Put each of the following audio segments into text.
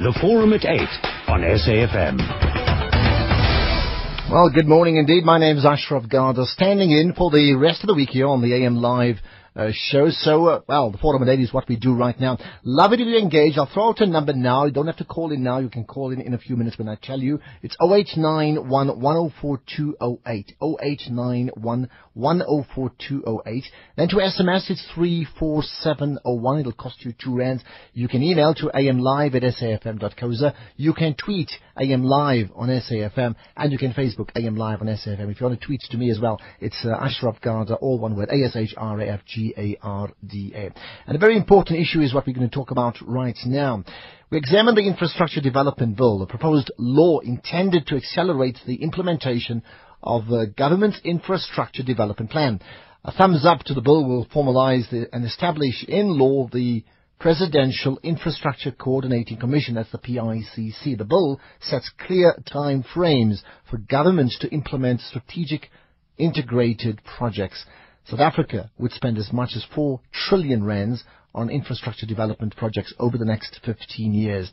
The Forum at 8 on SAFM. Well, good morning indeed. My name is Ashraf Garda, standing in for the rest of the week here on the AM Live uh, show. So, uh, well, the Forum at 8 is what we do right now. Love it if you engage. I'll throw out a number now. You don't have to call in now. You can call in in a few minutes when I tell you. It's 0891 104208. 0891 104208. Then to SMS, it's 34701. It'll cost you two rands. You can email to amlive at safm.coza. You can tweet AM Live on SAFM, and you can Facebook AM Live on SAFM. If you want to tweet to me as well, it's uh, Ashraf Garda, all one word, A-S-H-R-A-F-G-A-R-D-A. And a very important issue is what we're going to talk about right now. We examine the Infrastructure Development Bill, a proposed law intended to accelerate the implementation of the government's infrastructure development plan. A thumbs up to the bill will formalize the, and establish in law the Presidential Infrastructure Coordinating Commission, that's the PICC. The bill sets clear time frames for governments to implement strategic integrated projects. South Africa would spend as much as 4 trillion rands on infrastructure development projects over the next 15 years.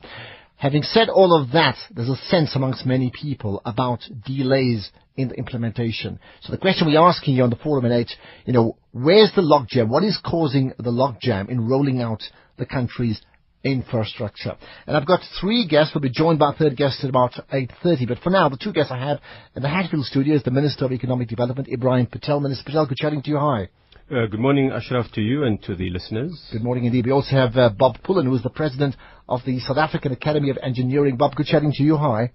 Having said all of that, there's a sense amongst many people about delays in the implementation. So the question we're asking you on the forum at 8, you know, where's the logjam? What is causing the logjam in rolling out the country's infrastructure? And I've got three guests. We'll be joined by a third guest at about 8.30. But for now, the two guests I have in the Hatfield studio is the Minister of Economic Development, Ebrahim Patel. Minister Patel, good chatting to you. Hi. Uh, good morning, Ashraf, to you and to the listeners. Good morning indeed. We also have uh, Bob Pullen, who is the president of the South African Academy of Engineering. Bob, good chatting to you. Hi.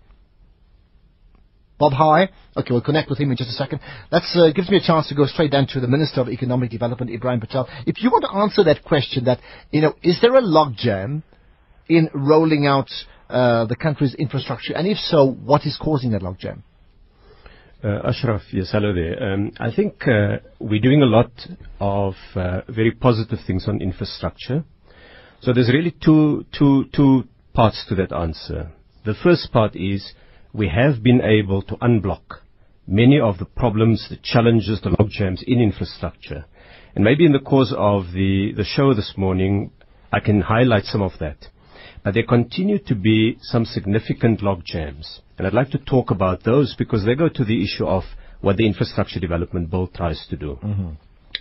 Bob, hi. Okay, we'll connect with him in just a second. That uh, gives me a chance to go straight down to the Minister of Economic Development, Ebrahim Patel. If you want to answer that question, that you know, is there a logjam in rolling out uh, the country's infrastructure, and if so, what is causing that logjam? Uh, Ashraf, yes, hello there. Um, I think uh, we're doing a lot of uh, very positive things on infrastructure. So there's really two, two, two parts to that answer. The first part is we have been able to unblock many of the problems, the challenges, the logjams in infrastructure. And maybe in the course of the, the show this morning, I can highlight some of that. But there continue to be some significant logjams. And I'd like to talk about those because they go to the issue of what the Infrastructure Development Bill tries to do. Mm-hmm.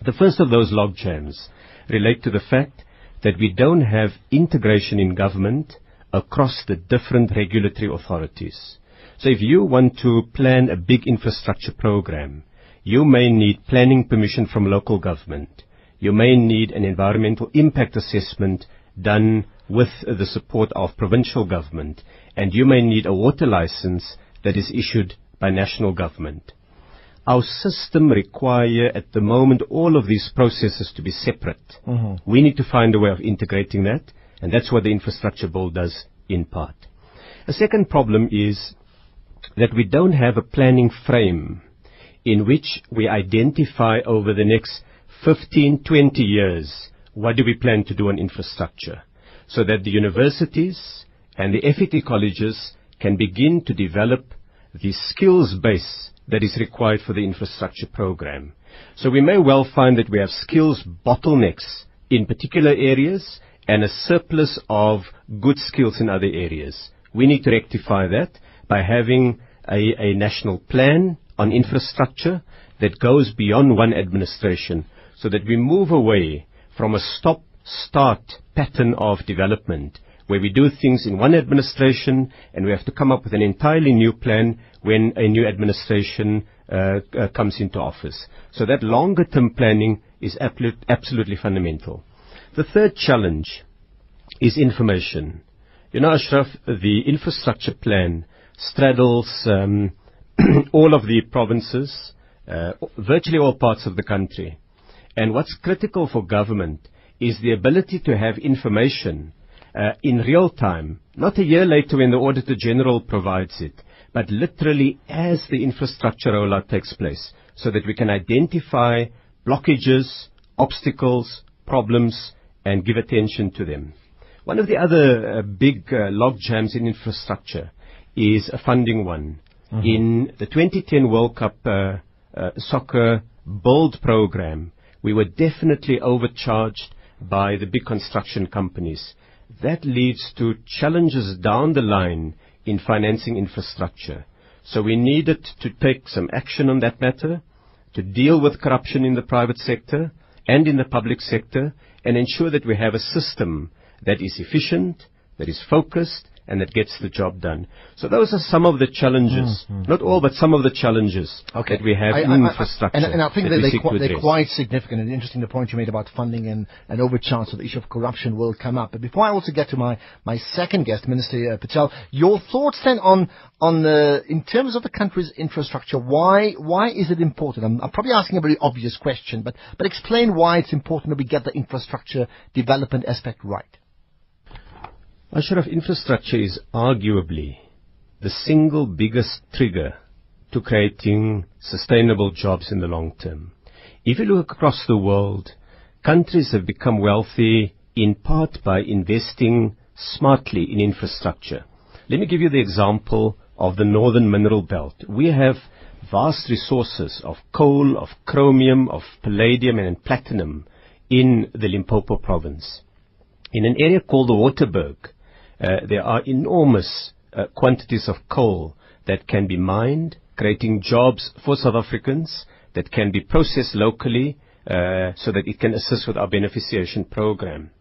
The first of those logjams relate to the fact that we don't have integration in government across the different regulatory authorities. So if you want to plan a big infrastructure program, you may need planning permission from local government. You may need an environmental impact assessment done with the support of provincial government, and you may need a water license that is issued by national government. Our system require at the moment all of these processes to be separate. Mm-hmm. We need to find a way of integrating that, and that's what the infrastructure bill does in part. A second problem is that we don't have a planning frame in which we identify over the next 15, 20 years what do we plan to do on infrastructure so that the universities and the FET colleges can begin to develop the skills base that is required for the infrastructure program. So we may well find that we have skills bottlenecks in particular areas and a surplus of good skills in other areas. We need to rectify that by having a, national plan on infrastructure that goes beyond one administration so that we move away from a stop-start pattern of development where we do things in one administration and we have to come up with an entirely new plan when a new administration uh, uh, comes into office. So that longer term planning is absolutely fundamental. The third challenge is information. You know, Ashraf, the infrastructure plan straddles um, all of the provinces, uh, virtually all parts of the country. And what's critical for government is the ability to have information uh, in real time, not a year later when the Auditor General provides it, but literally as the infrastructure rollout takes place, so that we can identify blockages, obstacles, problems, and give attention to them. One of the other uh, big uh, log jams in infrastructure is a funding one. Mm-hmm. In the 2010 World Cup uh, uh, soccer build program, we were definitely overcharged by the big construction companies. that leads to challenges down the line in financing infrastructure. So we needed to take some action on that matter, to deal with corruption in the private sector and in the public sector, and ensure that we have a system that is efficient, that is focused, and that gets the job done. So those are some of the challenges, mm-hmm. not all, but some of the challenges okay. that we have I, in I, infrastructure. I, and, and, I think that, that they qu- they're quite significant and interesting. The point you made about funding and, and overcharge, so the issue of corruption will come up. But before I also get to my, my second guest, Minister uh, Patel, your thoughts then on on the in terms of the country's infrastructure. Why why is it important? I'm, I'm probably asking a very obvious question, but but explain why it's important that we get the infrastructure development aspect right. Ashraf, infrastructure is arguably the single biggest trigger to creating sustainable jobs in the long term. If you look across the world, countries have become wealthy in part by investing smartly in infrastructure. Let me give you the example of the Northern Mineral Belt. We have vast resources of coal, of chromium, of palladium and platinum in the Limpopo province. In an area called the Waterberg, there are enormous uh, quantities of coal that can be mined, creating jobs for South Africans that can be processed locally uh, so that it can assist with our beneficiation program.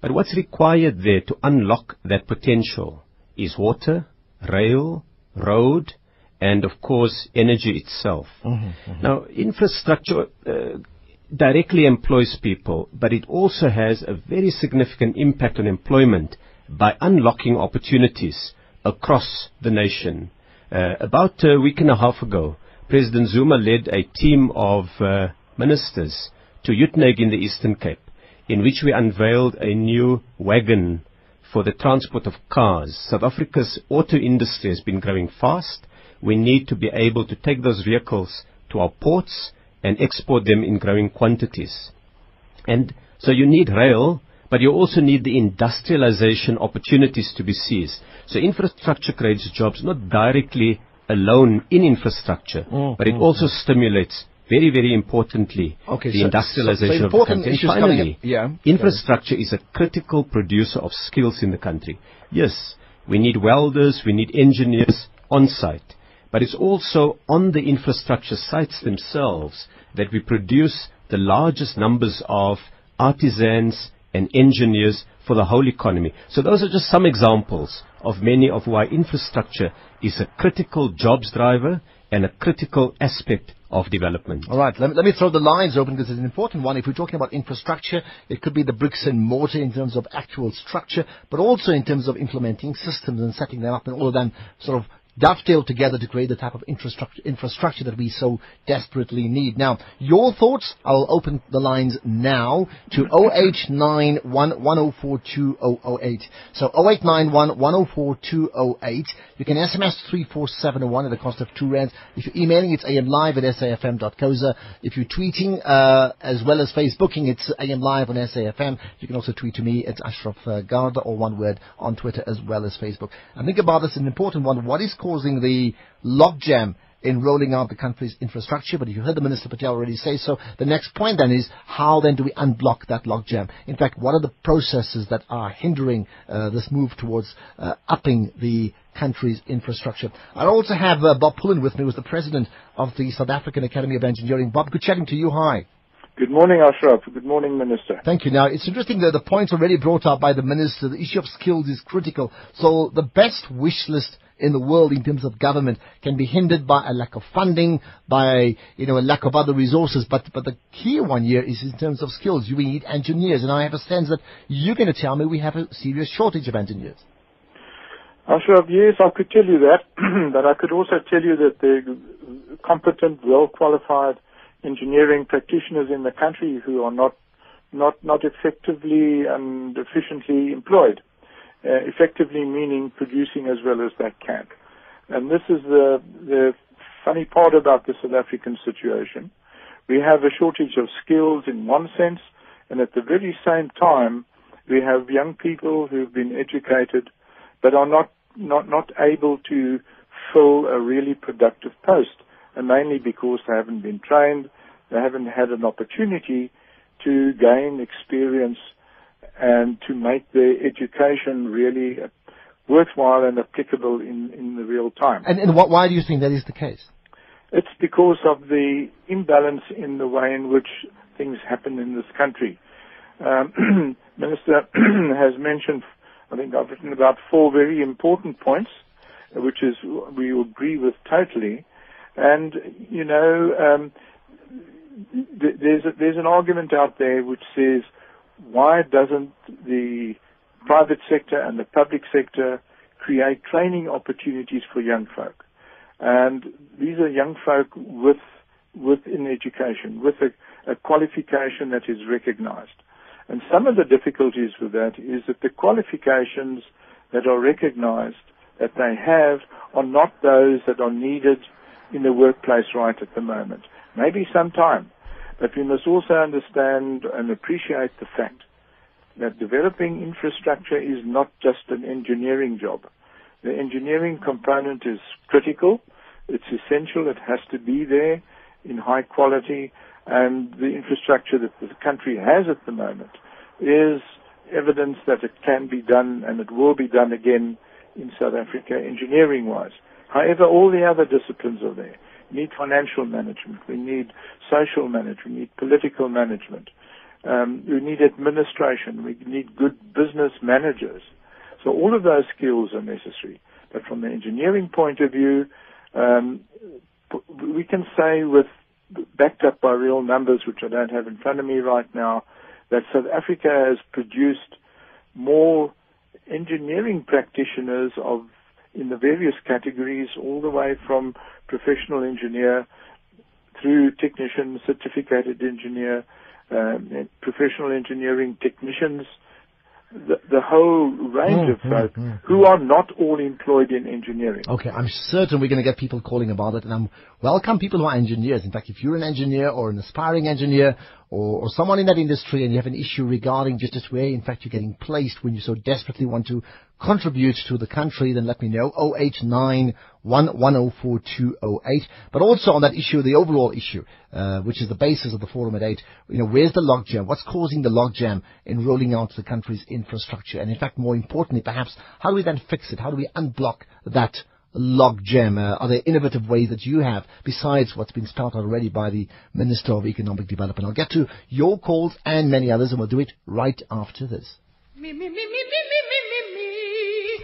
But what's required there to unlock that potential is water, rail, road, and of course energy itself. Mm-hmm, mm-hmm. Now, infrastructure uh, directly employs people, but it also has a very significant impact on employment by unlocking opportunities across the nation. Uh, about a week and a half ago, President Zuma led a team of uh, ministers to Uitenhage in the Eastern Cape, in which we unveiled a new wagon for the transport of cars. South Africa's auto industry has been growing fast. We need to be able to take those vehicles to our ports and export them in growing quantities. And so you need rail but you also need the industrialization opportunities to be seized. So infrastructure creates jobs not directly alone in infrastructure, mm, but it mm, also mm. stimulates very, very importantly, okay, the industrialization of the country. And finally, yeah, infrastructure is a critical producer of skills in the country. Yes, we need welders, we need engineers on site, but it's also on the infrastructure sites themselves that we produce the largest numbers of artisans, and engineers for the whole economy. So those are just some examples of many of why infrastructure is a critical jobs driver and a critical aspect of development. All right, let me, let me throw the lines open because it's an important one. If we're talking about infrastructure, it could be the bricks and mortar in terms of actual structure, but also in terms of implementing systems and setting them up and all of them sort of dovetail together to create the type of infrastructure, infrastructure that we so desperately need. Now, your thoughts, I'll open the lines now to 0891104208. So 0891104208. You can SMS 34701 at the cost of two rands. If you're emailing, it's amlive at safm.coza. If you're tweeting, uh, as well as Facebooking, it's amlive on SAFM. You can also tweet to me. It's Ashraf uh, Garda, or one word, on Twitter as well as Facebook. And think about this, an important one. What is causing the logjam in rolling out the country's infrastructure. But if you heard the Minister Patel already say so, the next point then is how then do we unblock that logjam? In fact, what are the processes that are hindering uh, this move towards uh, upping the country's infrastructure? I also have uh, Bob Pullen with me, who's the president of the South African Academy of Engineering. Bob, good chatting to you. Hi. Good morning, Ashraf. Good morning, Minister. Thank you. Now, it's interesting that the points already brought up by the Minister, the issue of skills is critical. So the best wish list in the world in terms of government can be hindered by a lack of funding, by you know a lack of other resources. But but the key one here is in terms of skills. You need engineers, and I have a sense that you're going to tell me we have a serious shortage of engineers. Ashraf, yes, I could tell you that, but I could also tell you that the competent, well-qualified engineering practitioners in the country who are not not not effectively and efficiently employed Uh, effectively meaning producing as well as they can. And this is the, the funny part about the South African situation. We have a shortage of skills in one sense, and at the very same time, we have young people who've been educated but are not, not, not able to fill a really productive post, and mainly because they haven't been trained, they haven't had an opportunity to gain experience and to make their education really worthwhile and applicable in, in the real time. And, and what, why do you think that is the case? It's because of the imbalance in the way in which things happen in this country. Um, Minister has mentioned, I think I've written about four very important points, which is we agree with totally. And, you know, um, th- there's, a, there's an argument out there which says, why doesn't the private sector and the public sector create training opportunities for young folk? And these are young folk with, within education, with a, a qualification that is recognized. And some of the difficulties with that is that the qualifications that are recognized that they have are not those that are needed in the workplace right at the moment. Maybe some time. But we must also understand and appreciate the fact that developing infrastructure is not just an engineering job. The engineering component is critical. It's essential. It has to be there in high quality. And the infrastructure that the country has at the moment is evidence that it can be done and it will be done again in South Africa engineering wise. However, all the other disciplines are there. We need financial management. We need social management. We need political management. Um, we need administration. We need good business managers. So all of those skills are necessary. But from the engineering point of view, um, we can say with backed up by real numbers, which I don't have in front of me right now, that South Africa has produced more engineering practitioners of in the various categories, all the way from professional engineer through technician, certificated engineer, um, professional engineering technicians, the, the whole range Mm, of folk mm, mm, who are not all employed in engineering. Okay, I'm certain we're going to get people calling about it, and I'm welcome people who are engineers. In fact, if you're an engineer or an aspiring engineer or, or someone in that industry and you have an issue regarding just as where, in fact, you're getting placed when you so desperately want to contribute to the country, then let me know. 0891104208. But also on that issue, the overall issue, uh, which is the basis of the forum at 8, you know, where's the logjam? What's causing the logjam in rolling out the country's infrastructure? And in fact, more importantly, perhaps, how do we then fix it? How do we unblock that logjam? Uh, are there innovative ways that you have besides what's been spelled already by the Minister of Economic Development? I'll get to your calls and many others, and we'll do it right after this. Me, me, me,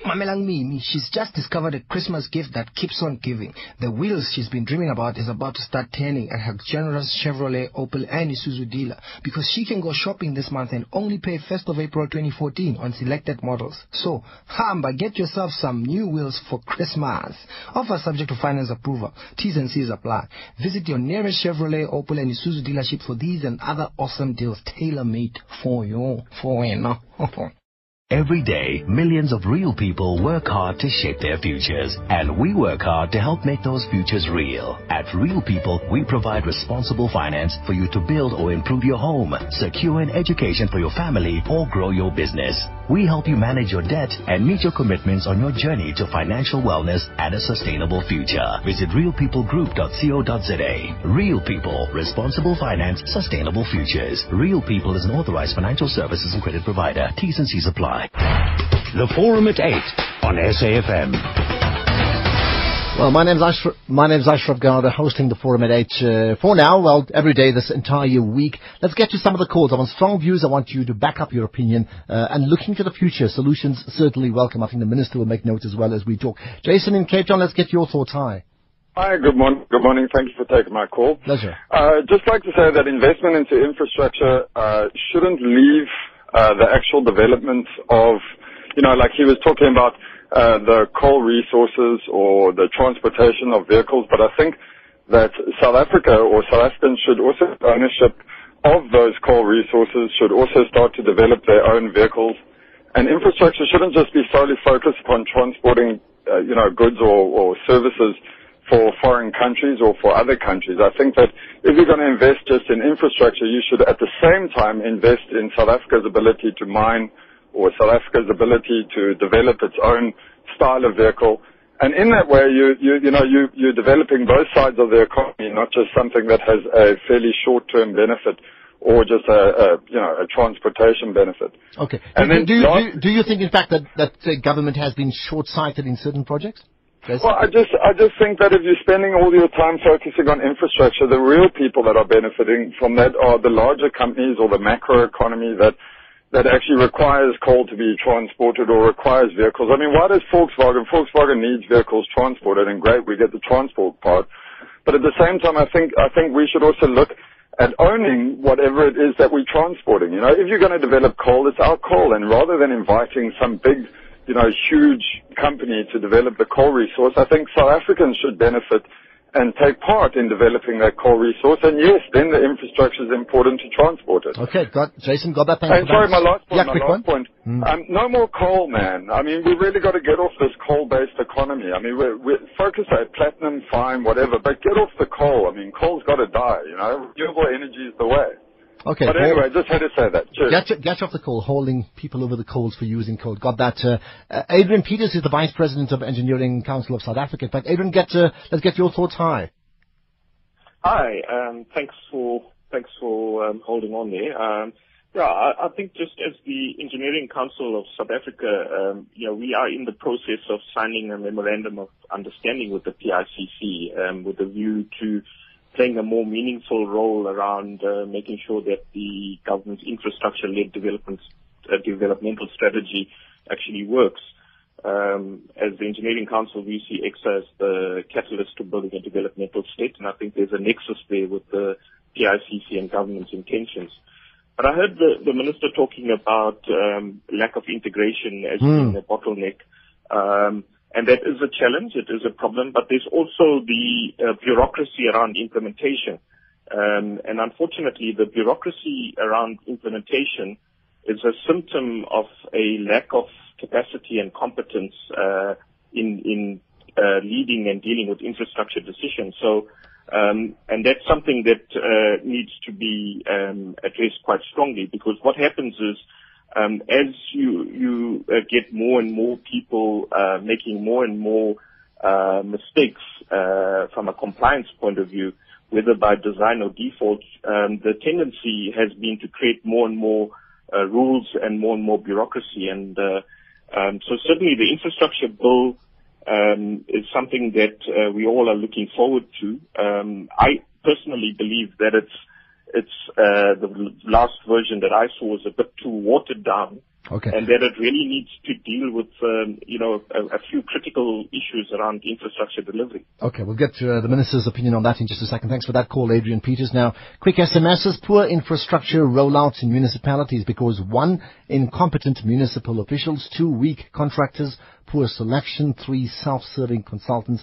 Mamelang Mimi, she's just discovered a Christmas gift that keeps on giving. The wheels she's been dreaming about is about to start turning at her generous Chevrolet, Opel and Isuzu dealer because she can go shopping this month and only pay 1st of April 2014 on selected models. So, hamba, get yourself some new wheels for Christmas. Offer subject to finance approval. T's and C's apply. Visit your nearest Chevrolet, Opel and Isuzu dealership for these and other awesome deals tailor-made for you. For you, no? Every day, millions of real people work hard to shape their futures. And we work hard to help make those futures real. At Real People, we provide responsible finance for you to build or improve your home, secure an education for your family, or grow your business. We help you manage your debt and meet your commitments on your journey to financial wellness and a sustainable future. Visit realpeoplegroup.co.za. Real People, responsible finance, sustainable futures. Real People is an authorized financial services and credit provider. T's and C's apply. The Forum at 8 on SAFM. Well, my name's Ashraf, my name's Ashraf Garda, hosting the forum at 8. Uh, for now, well, every day this entire week. Let's get to some of the calls. I want strong views. I want you to back up your opinion. Uh, and looking to the future, solutions certainly welcome. I think the Minister will make notes as well as we talk. Jason in Cape Town, let's get your thoughts. Hi. Hi, good morning. Good morning. Thank you for taking my call. Pleasure. Uh, just like to say that investment into infrastructure uh, shouldn't leave the actual development of, you know, like he was talking about uh, the coal resources or the transportation of vehicles, but I think that South Africa or South Africans should also ownership of those coal resources, should also start to develop their own vehicles, and infrastructure shouldn't just be solely focused upon transporting, uh, you know, goods or, or services for foreign countries or for other countries. I think that if you're going to invest just in infrastructure, you should at the same time invest in South Africa's ability to mine or South Africa's ability to develop its own style of vehicle. And in that way, you, you, you know, you, you're developing both sides of the economy, not just something that has a fairly short-term benefit or just a, a you know a transportation benefit. Okay. And do, then do, last- do, do you think, in fact, that that uh, government has been short-sighted in certain projects? Well, I just I just think that if you're spending all your time focusing on infrastructure, the real people that are benefiting from that are the larger companies or the macro economy that that actually requires coal to be transported or requires vehicles. I mean, why does Volkswagen? Volkswagen needs vehicles transported, and great, we get the transport part. But at the same time, I think I think we should also look at owning whatever it is that we're transporting. You know, if you're going to develop coal, it's our coal, and rather than inviting some big, you know, huge company to develop the coal resource, I think South Africans should benefit and take part in developing that coal resource. And yes, then the infrastructure is important to transport it. Okay, got Jason, got that. And sorry, my last point. Yeah, my last one. point. Um, no more coal, man. I mean, we really got to get off this coal-based economy. I mean, we're, we're focus at platinum, fine, whatever, but get off the coal. I mean, coal's got to die. You know, renewable energy is the way. Okay. But Paul, anyway, just had to say that. Cheers. Get, get off the call, holding people over the coals for using coal. Got that. Uh, uh, Adrian Peters is the Vice President of Engineering Council of South Africa. In fact, Adrian, get, uh, let's get your thoughts high. Hi. um, Thanks for thanks for um, holding on there. Um, Yeah, I I think just as the Engineering Council of South Africa, um, you know, we are in the process of signing a memorandum of understanding with the PICC, um, with a view to playing a more meaningful role around uh, making sure that the government's infrastructure-led development uh, developmental strategy actually works. Um, as the Engineering Council, we see EXA as the catalyst to building a developmental state, and I think there's a nexus there with the PICC and government's intentions. But I heard the, the minister talking about um, lack of integration as being a bottleneck. Um, and that is a challenge, it is a problem, but there's also the uh, bureaucracy around implementation. Um, and unfortunately, the bureaucracy around implementation is a symptom of a lack of capacity and competence uh, in in uh, leading and dealing with infrastructure decisions. So, um, and that's something that uh, needs to be um, addressed quite strongly because what happens is um, as you you uh, get more and more people uh, making more and more uh, mistakes uh, from a compliance point of view, whether by design or default, um, the tendency has been to create more and more uh, rules and more and more bureaucracy. And uh, um, so certainly the infrastructure bill um, is something that uh, we all are looking forward to. Um, I personally believe that it's it's uh, the last version that I saw was a bit too watered down, Okay. and that it really needs to deal with um, you know a, a few critical issues around infrastructure delivery. Okay, we'll get to uh, the Minister's opinion on that in just a second. Thanks for that call, Adrian Peters. Now, quick SMSs, poor infrastructure rollouts in municipalities because one, incompetent municipal officials, two, weak contractors, poor selection, three, self-serving consultants,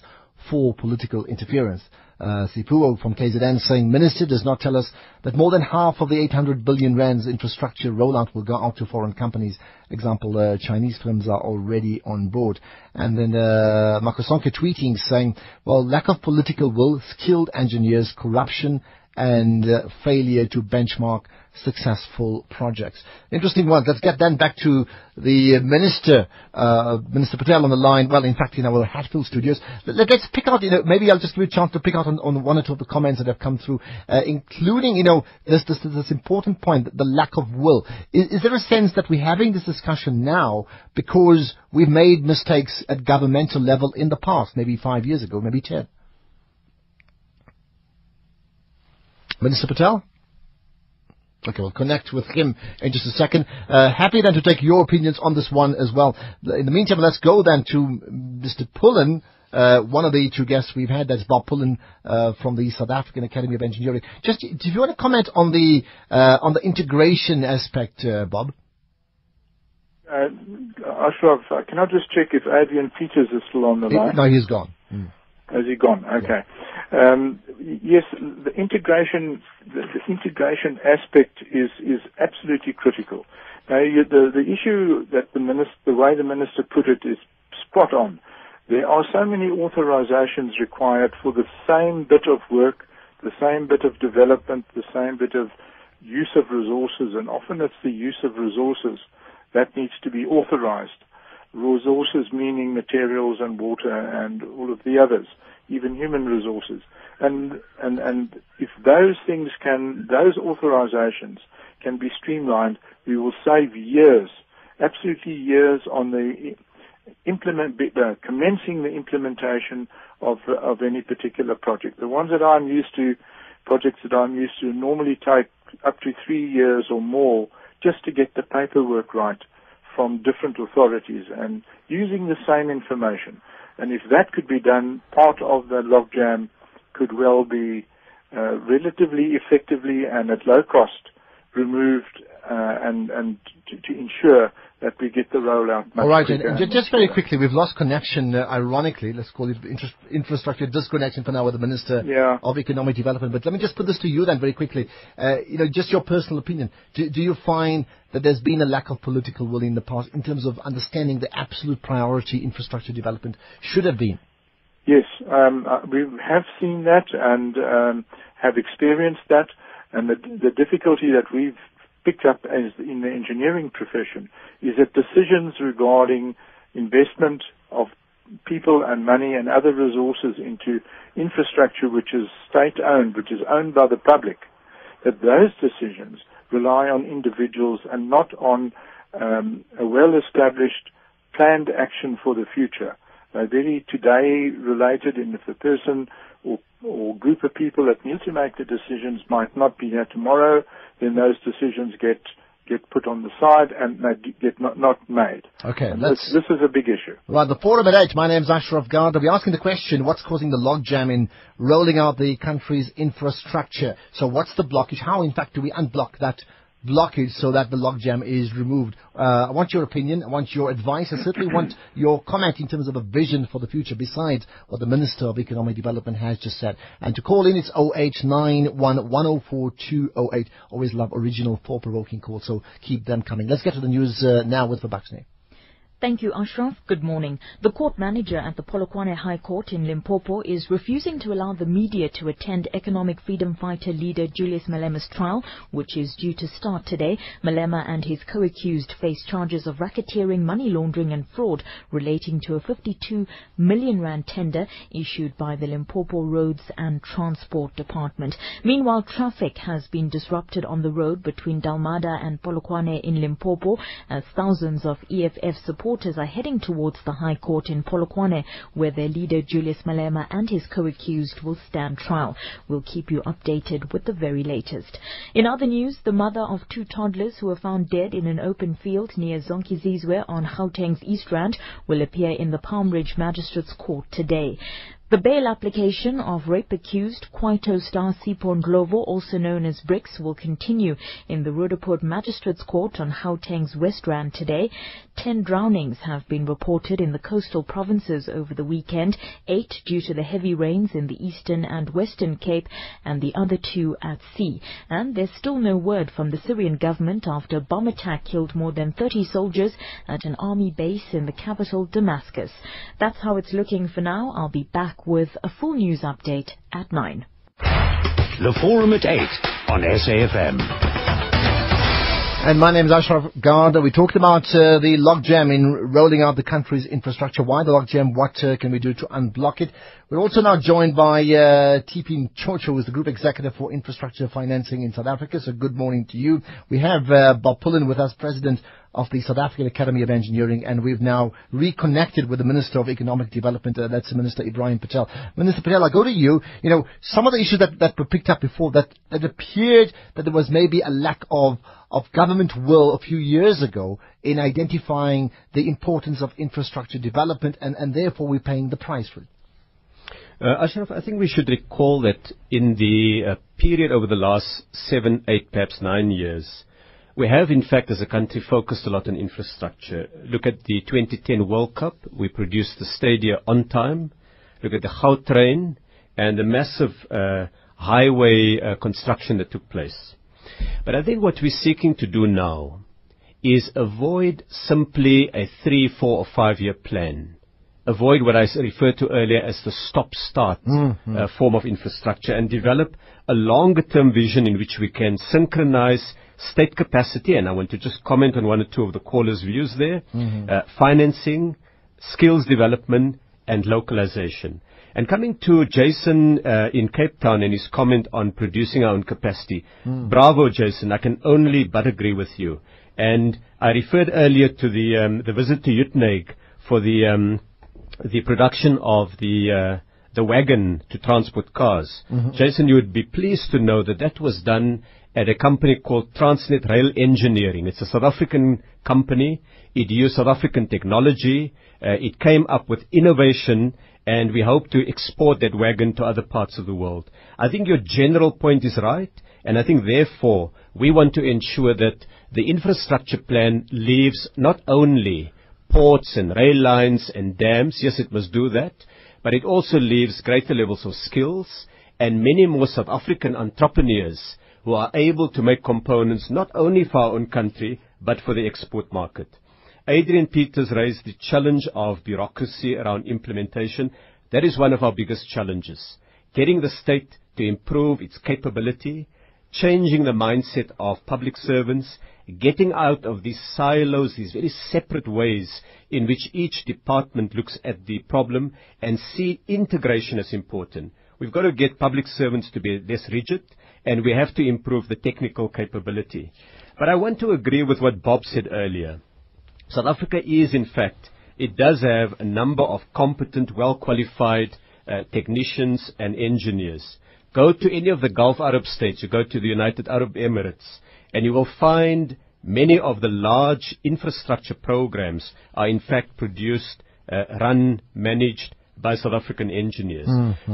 four, political interference. Uh, Sipuo from KZN saying Minister does not tell us that more than half of the 800 billion rands infrastructure rollout will go out to foreign companies. Example, uh, Chinese firms are already on board. And then uh, Makosonke tweeting saying, well, lack of political will, skilled engineers, corruption, and uh, failure to benchmark successful projects. Interesting one. Let's get then back to the Minister, uh, Minister Patel on the line. Well, in fact, in our Hatfield studios. Let, us pick out, you know, maybe I'll just give you a chance to pick out on, on one or two of the comments that have come through, uh, including, you know, this, this, this important point, the lack of will. Is, is there a sense that we're having this discussion now because we've made mistakes at governmental level in the past, maybe five years ago, maybe ten? Minister Patel? Okay, we'll connect with him in just a second. Uh, happy then to take your opinions on this one as well. In the meantime, let's go then to Mr. Pullen, uh, one of the two guests we've had. That's Bob Pullen uh, from the South African Academy of Engineering. Just, if you want to comment on the uh, on the integration aspect, uh, Bob. Uh, Ashraf, can I just check if Adrian Peters is still on the line? No, he's gone. Mm. Has he gone? Okay. Um, yes, the integration, the, the, integration aspect is is absolutely critical. Now, you, the the issue that the minister, the way the minister put it, is spot on. There are so many authorizations required for the same bit of work, the same bit of development, the same bit of use of resources, and often it's the use of resources that needs to be authorized resources meaning materials and water and all of the others, even human resources. And, and, and if those things can, those authorizations can be streamlined, we will save years, absolutely years on the implement, uh, commencing the implementation of, of any particular project. The ones that I'm used to, projects that I'm used to normally take up to three years or more just to get the paperwork right from different authorities and using the same information. And if that could be done, part of the logjam could well be uh, relatively effectively and at low cost removed uh, and, and to, to ensure that we get the rollout All right, and, and just very quickly, we've lost connection, uh, ironically, let's call it infra- infrastructure disconnection for now with the Minister Yeah. of Economic Development. But let me just put this to you then very quickly. Uh, you know, just your personal opinion. Do, do you find that there's been a lack of political will in the past in terms of understanding the absolute priority infrastructure development should have been? Yes, um, uh, we have seen that and um, have experienced that, and the, the difficulty that we've picked up as in the engineering profession is that decisions regarding investment of people and money and other resources into infrastructure which is state owned, which is owned by the public, that those decisions rely on individuals and not on um, a well established planned action for the future. They're very today related, and if the person or, or group of people that need to make the decisions might not be here tomorrow, then those decisions get get put on the side and they get not, not made. Okay, this, this is a big issue. Right, the forum at 8. My name's Ashraf Garda. We're asking the question, what's causing the logjam in rolling out the country's infrastructure? So what's the blockage? How, in fact, do we unblock that blockage so that the logjam is removed? Uh, I want your opinion. I want your advice. I certainly want your comment in terms of a vision for the future besides what the Minister of Economic Development has just said. And to call in, it's 0891104208. Always love original thought-provoking calls, so keep them coming. Let's get to the news uh, now with Babakshne. Thank you, Ashraf. Good morning. The court manager at the Polokwane High Court in Limpopo is refusing to allow the media to attend economic freedom fighter leader Julius Malema's trial, which is due to start today. Malema and his co-accused face charges of racketeering, money laundering and fraud relating to a 52 million rand tender issued by the Limpopo Roads and Transport Department. Meanwhile, traffic has been disrupted on the road between Dalmada and Polokwane in Limpopo as thousands of EFF supporters are heading towards the High Court in Polokwane, where their leader Julius Malema and his co-accused will stand trial. We'll keep you updated with the very latest. In other news, the mother of two toddlers who were found dead in an open field near Zonkizizwe on Gauteng's East Rand will appear in the Palm Ridge Magistrates Court today. The bail application of rape accused Kwaito star Sipho Ndlovu, also known as Brickz, will continue in the Roodepoort Magistrates Court on Gauteng's West Rand today. Ten drownings have been reported in the coastal provinces over the weekend, eight due to the heavy rains in the eastern and western Cape, and the other two at sea. And there's still no word from the Syrian government after a bomb attack killed more than 30 soldiers at an army base in the capital, Damascus. That's how it's looking for now. I'll be back with a full news update at 9. The Forum at 8 on SAFM. And my name is Ashraf Garda. We talked about uh, the logjam in rolling out the country's infrastructure. Why the logjam? What uh, can we do to unblock it? We're also now joined by uh, TP Chocho, who is the Group Executive for Infrastructure Financing in South Africa. So good morning to you. We have uh, Bob Pullen with us, President of the South African Academy of Engineering, and we've now reconnected with the Minister of Economic Development. Uh, that's Minister Ebrahim Patel. Minister Patel, I go to you. You know, some of the issues that, that were picked up before that, that appeared that there was maybe a lack of of government will a few years ago in identifying the importance of infrastructure development, and, and therefore we're paying the price for it. Uh, Ashraf, I think we should recall that in the uh, period over the last seven, eight, perhaps nine years, we have, in fact, as a country, focused a lot on infrastructure. Look at the 2010 World Cup. We produced the stadia on time. Look at the Gautrain and the massive uh, highway uh, construction that took place. But I think what we're seeking to do now is avoid simply a three, four, or five-year plan. Avoid what I referred to earlier as the stop-start Mm-hmm. uh, form of infrastructure and develop a longer-term vision in which we can synchronize state capacity, and I want to just comment on one or two of the callers' views there, Mm-hmm. uh, financing, skills development, and localization. And coming to Jason uh, in Cape Town and his comment on producing our own capacity, bravo, Jason. I can only but agree with you. And I referred earlier to the um, the visit to Uitenhage for the um, the production of the uh, the wagon to transport cars. Jason, you would be pleased to know that that was done at a company called Transnet Rail Engineering. It's a South African company. It used South African technology. Uh, it came up with innovation, and we hope to export that wagon to other parts of the world. I think your general point is right, and I think therefore we want to ensure that the infrastructure plan leaves not only ports and rail lines and dams, yes, it must do that, but it also leaves greater levels of skills and many more South African entrepreneurs who are able to make components not only for our own country, but for the export market. Adrian Peters raised the challenge of bureaucracy around implementation. That is one of our biggest challenges. Getting the state to improve its capability, changing the mindset of public servants, getting out of these silos, these very separate ways in which each department looks at the problem and see integration as important. We've got to get public servants to be less rigid and we have to improve the technical capability. But I want to agree with what Bob said earlier. South Africa is, in fact, it does have a number of competent, well-qualified uh, technicians and engineers. Go to any of the Gulf Arab states, you go to the United Arab Emirates, and you will find many of the large infrastructure programs are in fact produced, uh, run, managed by South African engineers.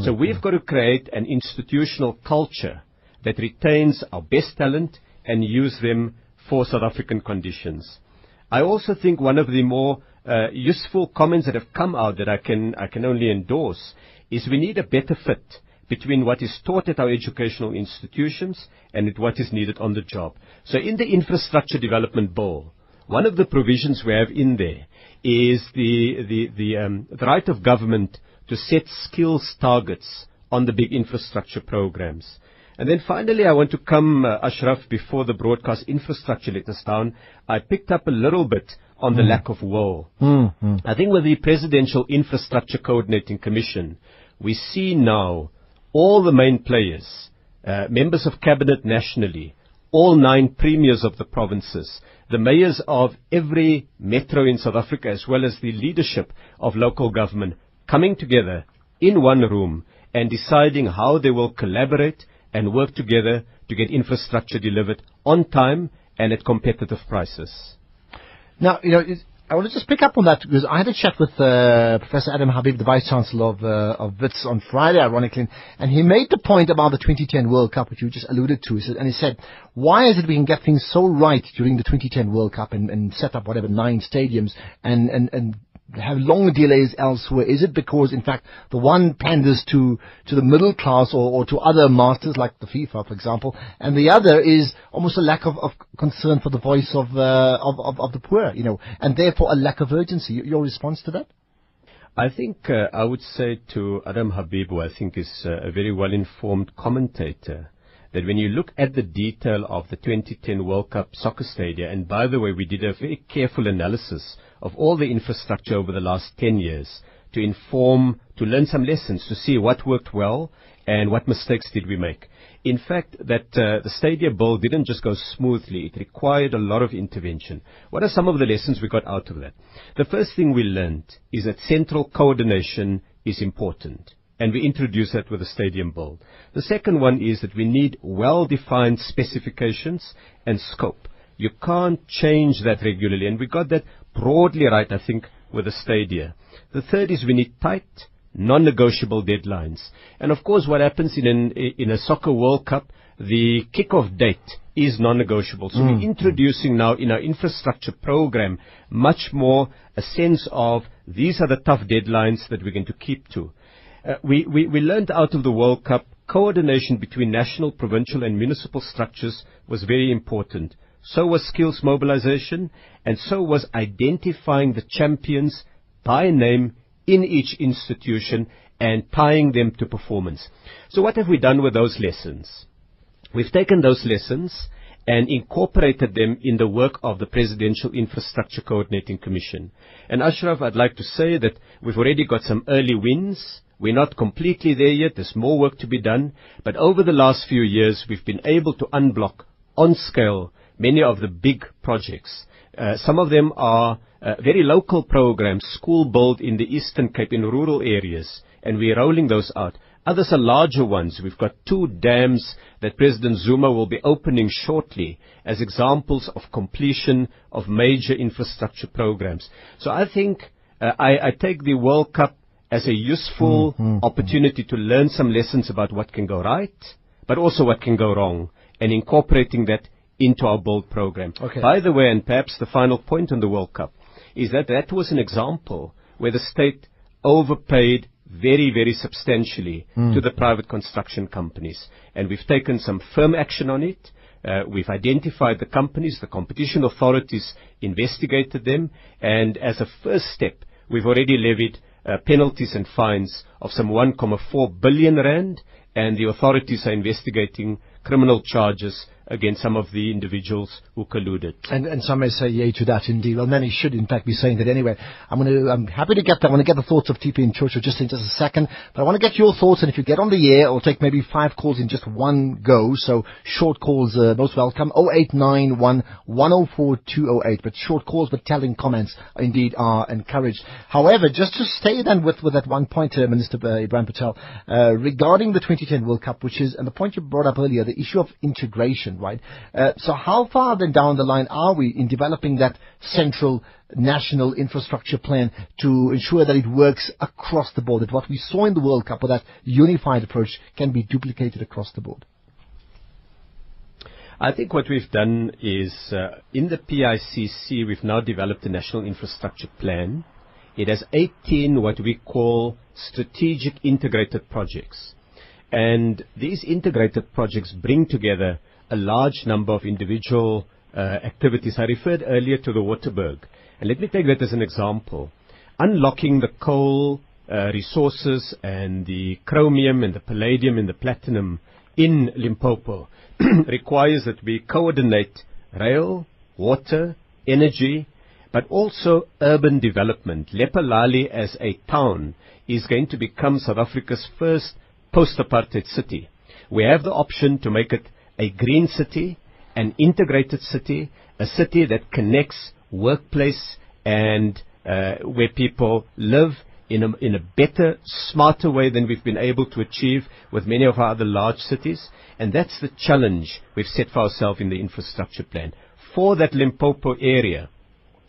So we've got to create an institutional culture that retains our best talent and use them for South African conditions. I also think one of the more uh, useful comments that have come out that I can, I can only endorse is we need a better fit between what is taught at our educational institutions and what is needed on the job. So in the infrastructure development bill, one of the provisions we have in there is the, the, the, um, the right of government to set skills targets on the big infrastructure programs. And then finally, I want to come, uh, Ashraf, before the broadcast infrastructure let us down. I picked up a little bit on the lack of will. I think with the Presidential Infrastructure Coordinating Commission, we see now all the main players, uh, members of cabinet nationally, all nine premiers of the provinces, the mayors of every metro in South Africa, as well as the leadership of local government, coming together in one room and deciding how they will collaborate and work together to get infrastructure delivered on time and at competitive prices. Now, you know, I want to just pick up on that because I had a chat with uh, Professor Adam Habib, the Vice Chancellor of, uh, of WITS on Friday, ironically, and he made the point about the 2010 World Cup, which you just alluded to. He said, and he said, why is it we can get things so right during the 2010 World Cup and, and set up whatever nine stadiums and, and, and have long delays elsewhere? Is it because, in fact, the one panders to, to the middle class or, or to other masters like the FIFA, for example, and the other is almost a lack of, of concern for the voice of, uh, of, of, of the poor, you know, and therefore a lack of urgency? Your response to that? I think uh, I would say to Adam Habib, who I think is uh, a very well-informed commentator, that when you look at the detail of the 2010 World Cup soccer stadia, and by the way, we did a very careful analysis of all the infrastructure over the last 10 years to inform, to learn some lessons, to see what worked well and what mistakes did we make. In fact, that uh, the stadia bill didn't just go smoothly. It required a lot of intervention. What are some of the lessons we got out of that? The first thing we learned is that central coordination is important and we introduced that with the stadium bill. The second one is that we need well-defined specifications and scope. You can't change that regularly, and we got that broadly right, I think, with the stadia. The third is we need tight, non-negotiable deadlines. And of course, what happens in, an, in a soccer World Cup, the kick-off date is non-negotiable. So we're introducing now in our infrastructure program much more a sense of these are the tough deadlines that we're going to keep to. Uh, we, we, we learned out of the World Cup coordination between national, provincial and municipal structures was very important. So was skills mobilization and so was identifying the champions by name in each institution and tying them to performance. So what have we done with those lessons? We've taken those lessons and incorporated them in the work of the Presidential Infrastructure Coordinating Commission. And Ashraf, I'd like to say that we've already got some early wins. We're not completely there yet. There's more work to be done. But over the last few years, we've been able to unblock on scale many of the big projects. Uh, some of them are uh, very local programs, school build in the Eastern Cape in rural areas, and we're rolling those out. Others are larger ones. We've got two dams that President Zuma will be opening shortly as examples of completion of major infrastructure programs. So I think uh, I, I, take the World Cup as a useful mm-hmm. opportunity to learn some lessons about what can go right, but also what can go wrong, and incorporating that into our Build program. Okay. By the way, and perhaps the final point on the World Cup, is that that was an example where the state overpaid very, very substantially mm. to the private construction companies. And we've taken some firm action on it. Uh, we've identified the companies, the competition authorities investigated them, and as a first step, we've already levied uh, penalties and fines of some 1.4 billion rand, and the authorities are investigating criminal charges against some of the individuals who colluded. And, and some may say yay to that indeed. Well, many should in fact be saying that anyway. I'm going to, I'm happy to get that. I want to get the thoughts of TP and Churchill just in just a second, but I want to get your thoughts. And if you get on the air, I'll take maybe five calls in just one go. So short calls, uh, most welcome. 0891 104 208. But short calls, but telling comments indeed are encouraged. However, just to stay then with, with that one point, uh, Minister uh, Ebrahim Patel, uh, regarding the 2010 World Cup, which is, and the point you brought up earlier, the issue of integration Uh, so how far then down the line are we in developing that central national infrastructure plan to ensure that it works across the board, that what we saw in the World Cup, or that unified approach, can be duplicated across the board? I think what we've done is, uh, in the PICC, we've now developed a national infrastructure plan. It has 18 what we call strategic integrated projects. And these integrated projects bring together a large number of individual uh, activities. I referred earlier to the Waterberg. And let me take that as an example. Unlocking the coal uh, resources and the chromium and the palladium and the platinum in Limpopo requires that we coordinate rail, water, energy, but also urban development. Lephalale as a town is going to become South Africa's first post-apartheid city. We have the option to make it a green city, an integrated city, a city that connects workplace and uh, where people live in a, in a better, smarter way than we've been able to achieve with many of our other large cities. And that's the challenge we've set for ourselves in the infrastructure plan. For that Limpopo area,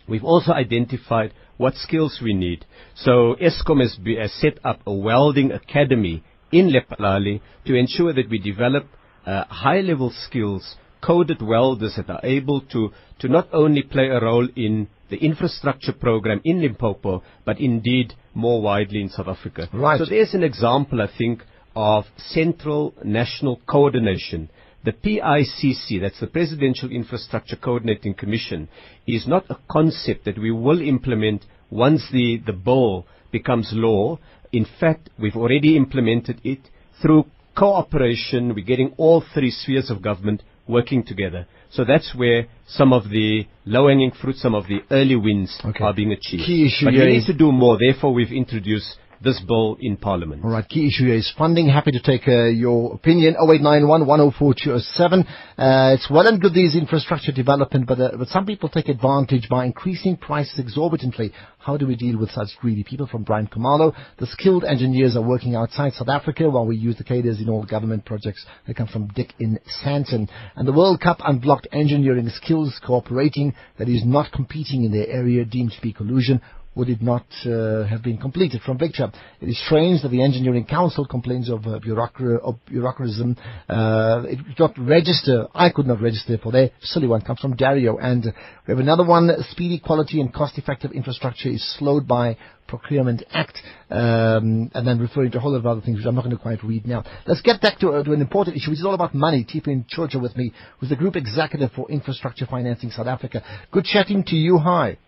we've also identified what skills we need. So Eskom has, be, has set up a welding academy in Lephalale to ensure that we develop uh, high-level skills, coded welders that are able to, to not only play a role in the infrastructure program in Limpopo, but indeed more widely in South Africa. Right. So there's an example, I think, of central national coordination. The PICC, that's the Presidential Infrastructure Coordinating Commission, is not a concept that we will implement once the, the bill becomes law. In fact, we've already implemented it through cooperation. We're getting all three spheres of government working together. So that's where some of the low-hanging fruit, some of the early wins okay. are being achieved. Key issue but we need to do more. Therefore, we've introduced this bill in Parliament. All right, key issue is funding. Happy to take uh, your opinion. 0891 104207. Uh, it's well and good these infrastructure development, but, uh, but some people take advantage by increasing prices exorbitantly. How do we deal with such greedy people? From Brian Kamalo, the skilled engineers are working outside South Africa while we use the cadres in all government projects. They come from Dick in Sandton. And the World Cup unblocked engineering skills cooperating that is not competing in their area deemed to be collusion would it not uh, have been completed from Victor? It is strange that the Engineering Council complains of, uh, bureaucra- of bureaucratism. Uh, it did not register. I could not register for their silly one. Comes from Dario. And we have another one. Speedy, quality, and cost-effective infrastructure is slowed by Procurement Act, um, and then referring to a whole lot of other things which I'm not going to quite read now. Let's get back to, uh, to an important issue, which is all about money. T.P. Churchill with me, who's the Group Executive for Infrastructure Financing South Africa. Good chatting to you. Hi.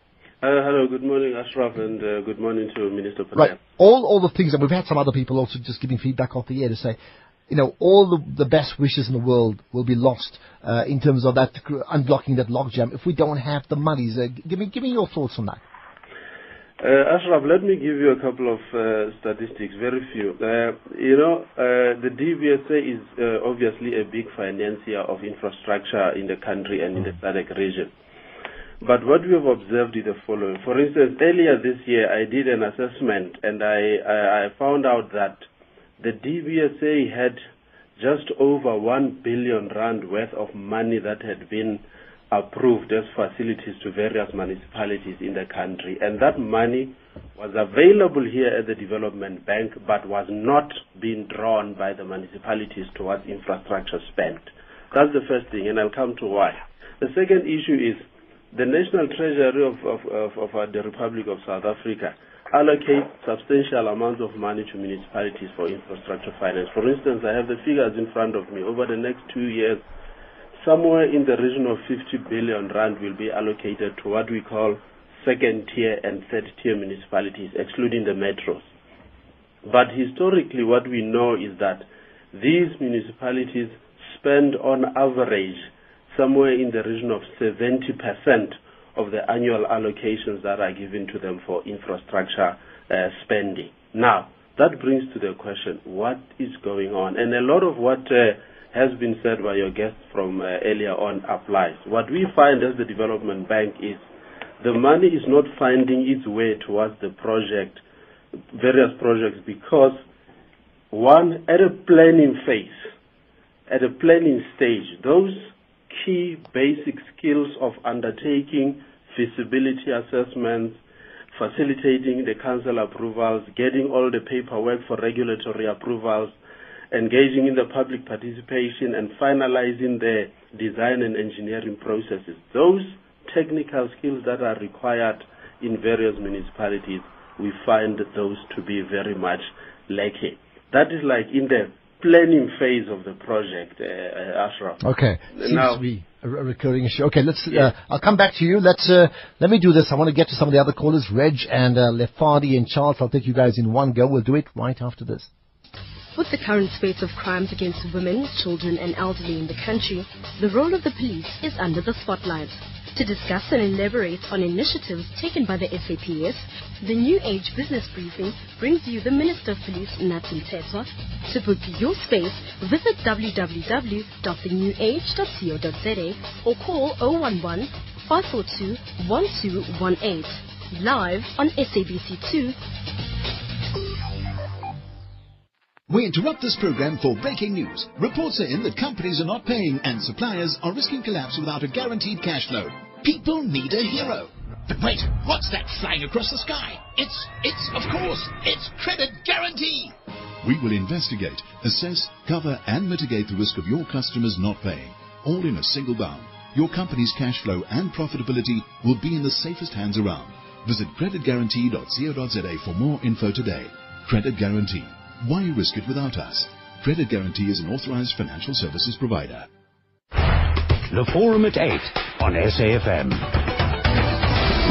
Uh, hello, good morning, Ashraf, and uh, good morning to Minister Patel. Right. All, all the things, and we've had some other people also just giving feedback off the air to say, you know, all the, the best wishes in the world will be lost uh, in terms of that unblocking that logjam if we don't have the monies. Uh, give me give me your thoughts on that. Uh, Ashraf, let me give you a couple of uh, statistics, very few. Uh, you know, uh, the DBSA is uh, obviously a big financier of infrastructure in the country and in the SADC region. But what we have observed is the following. For instance, earlier this year, I did an assessment and I, I, I found out that the DBSA had just over 1 billion rand worth of money that had been approved as facilities to various municipalities in the country. And that money was available here at the Development Bank but was not being drawn by the municipalities towards infrastructure spent. That's the first thing, and I'll come to why. The second issue is the National Treasury of, of, of, of uh, the Republic of South Africa allocates substantial amounts of money to municipalities for infrastructure finance. For instance, I have the figures in front of me. Over the next two years, somewhere in the region of 50 billion rand will be allocated to what we call second tier and third tier municipalities, excluding the metros. But historically, what we know is that these municipalities spend on average somewhere in the region of 70% of the annual allocations that are given to them for infrastructure uh, spending. Now, that brings to the question, what is going on? And a lot of what uh, has been said by your guests from uh, earlier on applies. What we find as the development bank is the money is not finding its way towards the project, various projects, because one, at a planning phase, at a planning stage, those key basic skills of undertaking feasibility assessments, facilitating the council approvals, getting all the paperwork for regulatory approvals, engaging in the public participation and finalizing the design and engineering processes. Those technical skills that are required in various municipalities, we find those to be very much lacking. That is like in the planning phase of the project, uh, uh Ashraf. Okay. Seems now, to be a recurring issue. Okay, let's. Uh, I'll come back to you. Let's. Uh, let me do this. I want to get to some of the other callers, Reg and uh, Lefadi and Charles. I'll take you guys in one go. We'll do it right after this. With the current spate of crimes against women, children, and elderly in the country, the role of the police is under the spotlight. To discuss and elaborate on initiatives taken by the SAPS, the New Age Business Briefing brings you the Minister of Police, Nathi Mthethwa. To book your space, visit www.thenewage.co.za or call 011 542 1218. Live on SABC2 we interrupt this program for breaking news. Reports are in that companies are not paying and suppliers are risking collapse without a guaranteed cash flow. People need a hero. But wait, what's that flying across the sky? It's, it's, of course, it's credit guarantee. We will investigate, assess, cover, and mitigate the risk of your customers not paying, all in a single bound. Your company's cash flow and profitability will be in the safest hands around. Visit creditguarantee.co.za for more info today. Credit Guarantee why risk it without us? Credit Guarantee is an authorized financial services provider. The Forum at 8 on SAFM.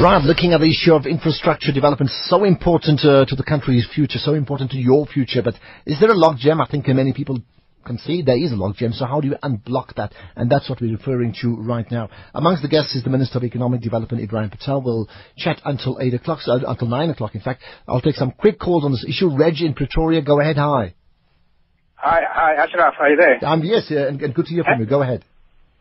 Right, looking at the issue of infrastructure development, so important uh, to the country's future, so important to your future. But is there a logjam? I think many people can see there is a logjam. So how do you unblock that? And that's what we're referring to right now. Amongst the guests is the Minister of Economic Development, Ebrahim Patel. We'll chat until 8 o'clock, so until 9 o'clock, in fact. I'll take some quick calls on this issue. Reg in Pretoria, go ahead. Hi. Hi, hi, Ashraf. Are you there? Um, yes, uh, and, and, good to hear from you. Go ahead.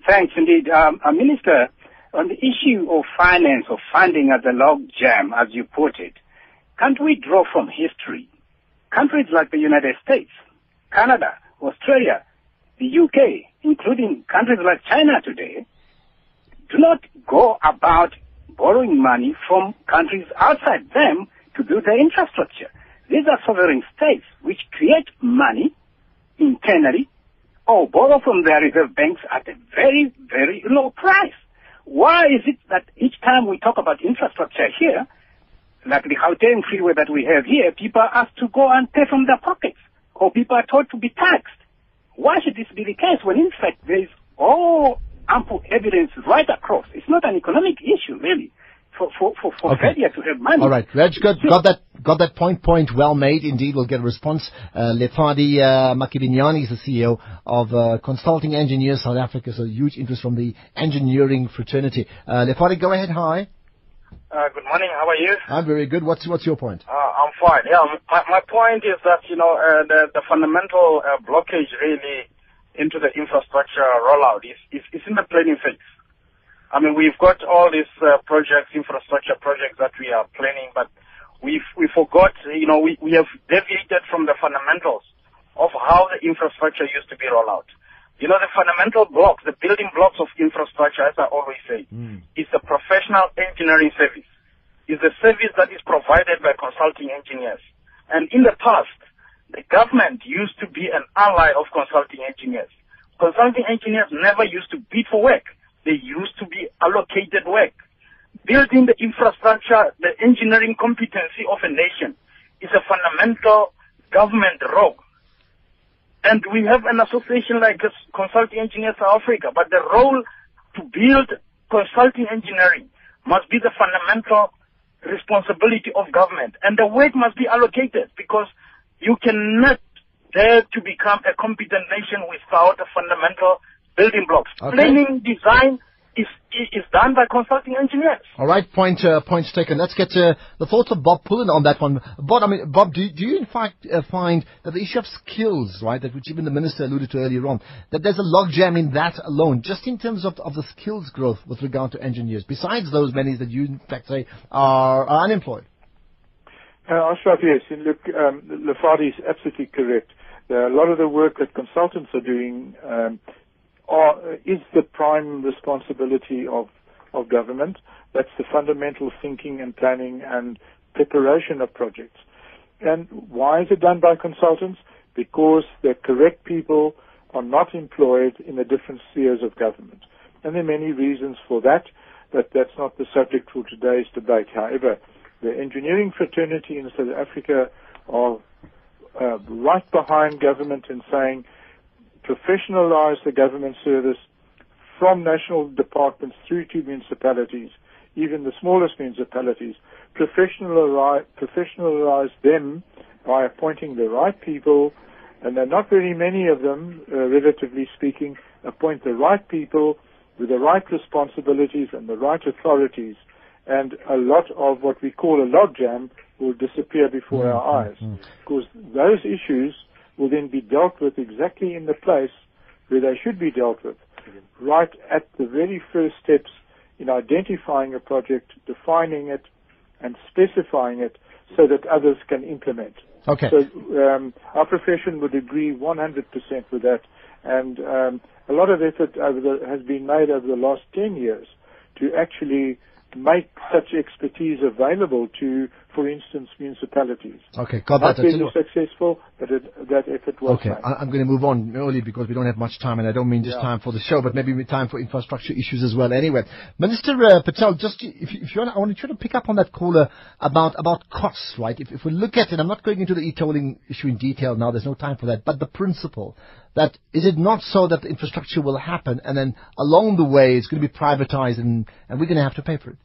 Thanks, indeed. Um, uh, Minister, on the issue of finance or funding as a log jam, as you put it, can't we draw from history? Countries like the United States, Canada, Australia, the UK, including countries like China today, do not go about borrowing money from countries outside them to build their infrastructure. These are sovereign states which create money internally or borrow from their reserve banks at a very, very low price. Why is it that each time we talk about infrastructure here, like the Gauteng freeway that we have here, people are asked to go and pay from their pockets? Or people are told to be taxed. Why should this be the case when in fact there is all ample evidence right across? It's not an economic issue really. for, for, for, for Okay. to have money. All right, Reg, got, got that got that point point well made. Indeed, we'll get a response. Uh, Lefadi uh, Makibinyane is the CEO of uh, Consulting Engineers South Africa, so huge interest from the engineering fraternity. Uh, Lefadi, go ahead. Hi. Uh, good morning. How are you? I'm very good. What's what's your point? Uh, I'm fine. Yeah, my, my point is that you know uh, the the fundamental uh, blockage really into the infrastructure rollout is, is is in the planning phase. I mean, we've got all these uh, projects, infrastructure projects that we are planning, but we've we forgot. You know, we we have deviated from the fundamentals of how the infrastructure used to be rolled out. You know, the fundamental blocks, the building blocks of infrastructure, as I always say, is the professional engineering service. Is the service that is provided by consulting engineers. And in the past, the government used to be an ally of consulting engineers. Consulting engineers never used to bid for work. They used to be allocated work. Building the infrastructure, the engineering competency of a nation is a fundamental government role. And we have an association like Consulting Engineers South Africa, but the role to build consulting engineering must be the fundamental responsibility of government. And the weight must be allocated because you cannot dare to become a competent nation without the fundamental building blocks. Okay. Planning, design is, is done by consulting engineers. All right, point uh, points taken. Let's get uh, the thoughts of Bob Pullen on that one. Bob, I mean, Bob, do, do you in fact uh, find that the issue of skills, right, that which even the minister alluded to earlier on, that there's a logjam in that alone, just in terms of, of the skills growth with regard to engineers, besides those many that you in fact say are, are unemployed? Uh, Ashraf, yes. And Look, um, Lefadi is absolutely correct. There, a lot of the work that consultants are doing um, are, is the prime responsibility of, of government. That's the fundamental thinking and planning and preparation of projects. And why is it done by consultants? Because the correct people are not employed in the different spheres of government. And there are many reasons for that, but that's not the subject for today's debate. However, the engineering fraternity in South Africa are uh, right behind government in saying professionalize the government service from national departments through to municipalities, even the smallest municipalities, professionalize, professionalize them by appointing the right people, and there are not very many of them, uh, relatively speaking, appoint the right people with the right responsibilities and the right authorities, and a lot of what we call a logjam will disappear before mm, our mm, eyes. Mm. Because those issues will then be dealt with exactly in the place where they should be dealt with, right at the very first steps in identifying a project, defining it, and specifying it so that others can implement. Okay. So um, our profession would agree 100% with that, and um, a lot of effort over the, has been made over the last 10 years to actually make such expertise available to, for instance, municipalities. Okay, got Not that. I tell very you what- successful, but it, that effort was Okay, made. I, I'm going to move on early because we don't have much time, and I don't mean just Yeah. time for the show, but maybe time for infrastructure issues as well. Anyway, Minister uh, Patel, just if, you- if you want, I want you to pick up on that caller about about costs, right? If, if we look at it, I'm not going into the e-tolling issue in detail now. There's no time for that. But the principle that is it not so that the infrastructure will happen, and then along the way it's going to be privatized, and and we're going to have to pay for it.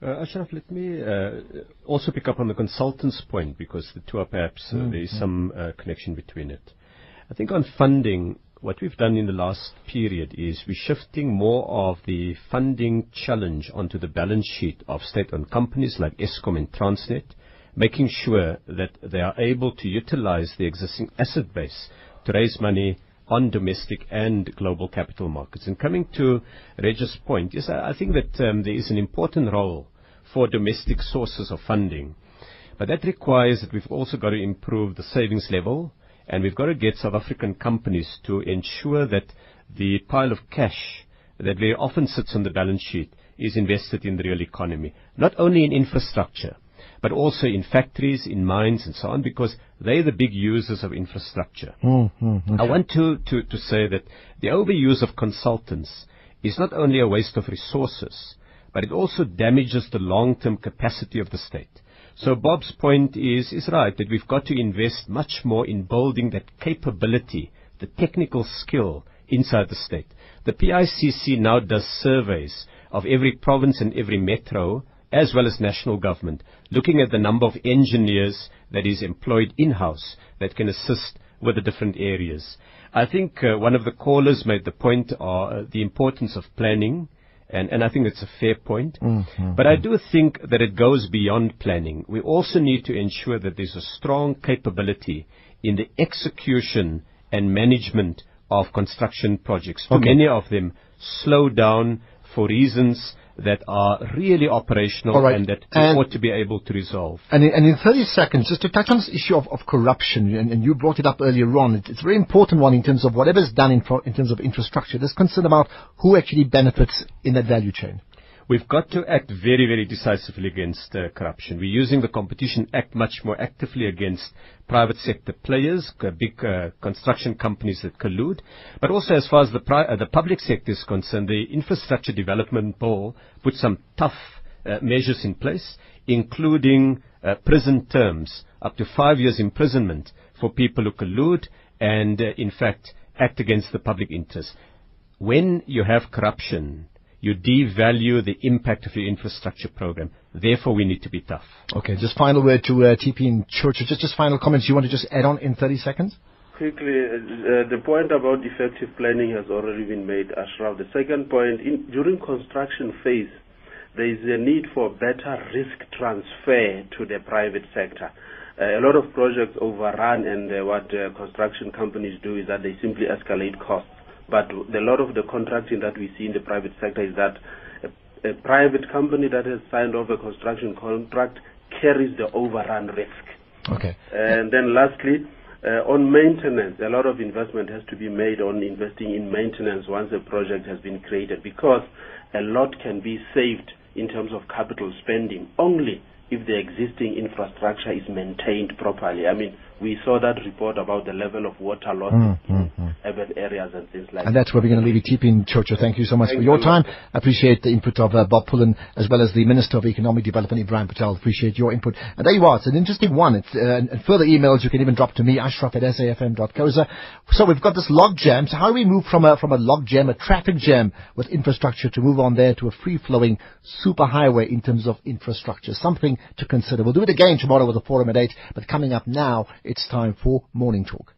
Uh, Ashraf, let me uh, also pick up on the consultant's point because the two are perhaps uh, Mm, there is some uh, connection between it. I think on funding, what we've done in the last period is we're shifting more of the funding challenge onto the balance sheet of state-owned companies like Eskom and Transnet, making sure that they are able to utilize the existing asset base to raise money on domestic and global capital markets. And coming to Regis' point, yes, I think that um, there is an important role for domestic sources of funding. But that requires that we've also got to improve the savings level, and we've got to get South African companies to ensure that the pile of cash that very often sits on the balance sheet is invested in the real economy, not only in infrastructure, also in factories, in mines, and so on, because they're the big users of infrastructure. Hmm, hmm, I want to, to, to say that the overuse of consultants is not only a waste of resources, but it also damages the long-term capacity of the state. So Bob's point is, is right, that we've got to invest much more in building that capability, the technical skill inside the state. The PICC now does surveys of every province and every metro, as well as national government, looking at the number of engineers that is employed in-house that can assist with the different areas. I think uh, one of the callers made the point of uh, the importance of planning, and, and I think it's a fair point. Mm-hmm. But I do think that it goes beyond planning. We also need to ensure that there's a strong capability in the execution and management of construction projects. Okay. many of them slow down for reasons that are really operational right. and that And- ought to be able to resolve. And in, and in 30 seconds, just to touch on this issue of, of corruption, and, and you brought it up earlier on, it, it's a very important one in terms of whatever's done in, pro- in terms of infrastructure. There's concern about who actually benefits in that value chain. We've got to act very, very decisively against uh, corruption. We're using the Competition Act much more actively against private sector players, big uh, construction companies that collude, but also as far as uh, the public sector is concerned, the Infrastructure Development Bill put some tough measures in place, including prison terms, up to five years imprisonment for people who collude and, in fact, act against the public interest. When you have corruption, you devalue the impact of your infrastructure program. Therefore, we need to be tough. Okay, just final word to uh, TP and Church. Just, just final comments you want to just add on in 30 seconds? Quickly, uh, the point about effective planning has already been made, Ashraf. The second point, in, during construction phase, there is a need for better risk transfer to the private sector. Uh, a lot of projects overrun, and uh, what uh, construction companies do is that they simply escalate costs. But a lot of the contracting that we see in the private sector is that a, a private company that has signed off a construction contract carries the overrun risk. Okay. And then lastly, uh, on maintenance, a lot of investment has to be made on investing in maintenance once a project has been created because a lot can be saved in terms of capital spending only if the existing infrastructure is maintained properly. I mean, we saw that report about the level of water loss Mm, in mm, mm. urban areas and things like And that. that's where we're going to leave it. In Church. Thank you so much Thank for your you. time. I appreciate the input of uh, Bob Pullen as well as the Minister of Economic Development, Ebrahim Patel. Appreciate your input. And there you are. It's an interesting one. It's, uh, and and further emails you can even drop to me, ashraf at safm.coza. So we've got this log jam. So how do we move from a, from a log jam, a traffic jam with infrastructure to move on there to a free-flowing superhighway in terms of infrastructure? Something to consider. We'll do it again tomorrow with a forum at 8. But coming up now, it's time for Morning Talk.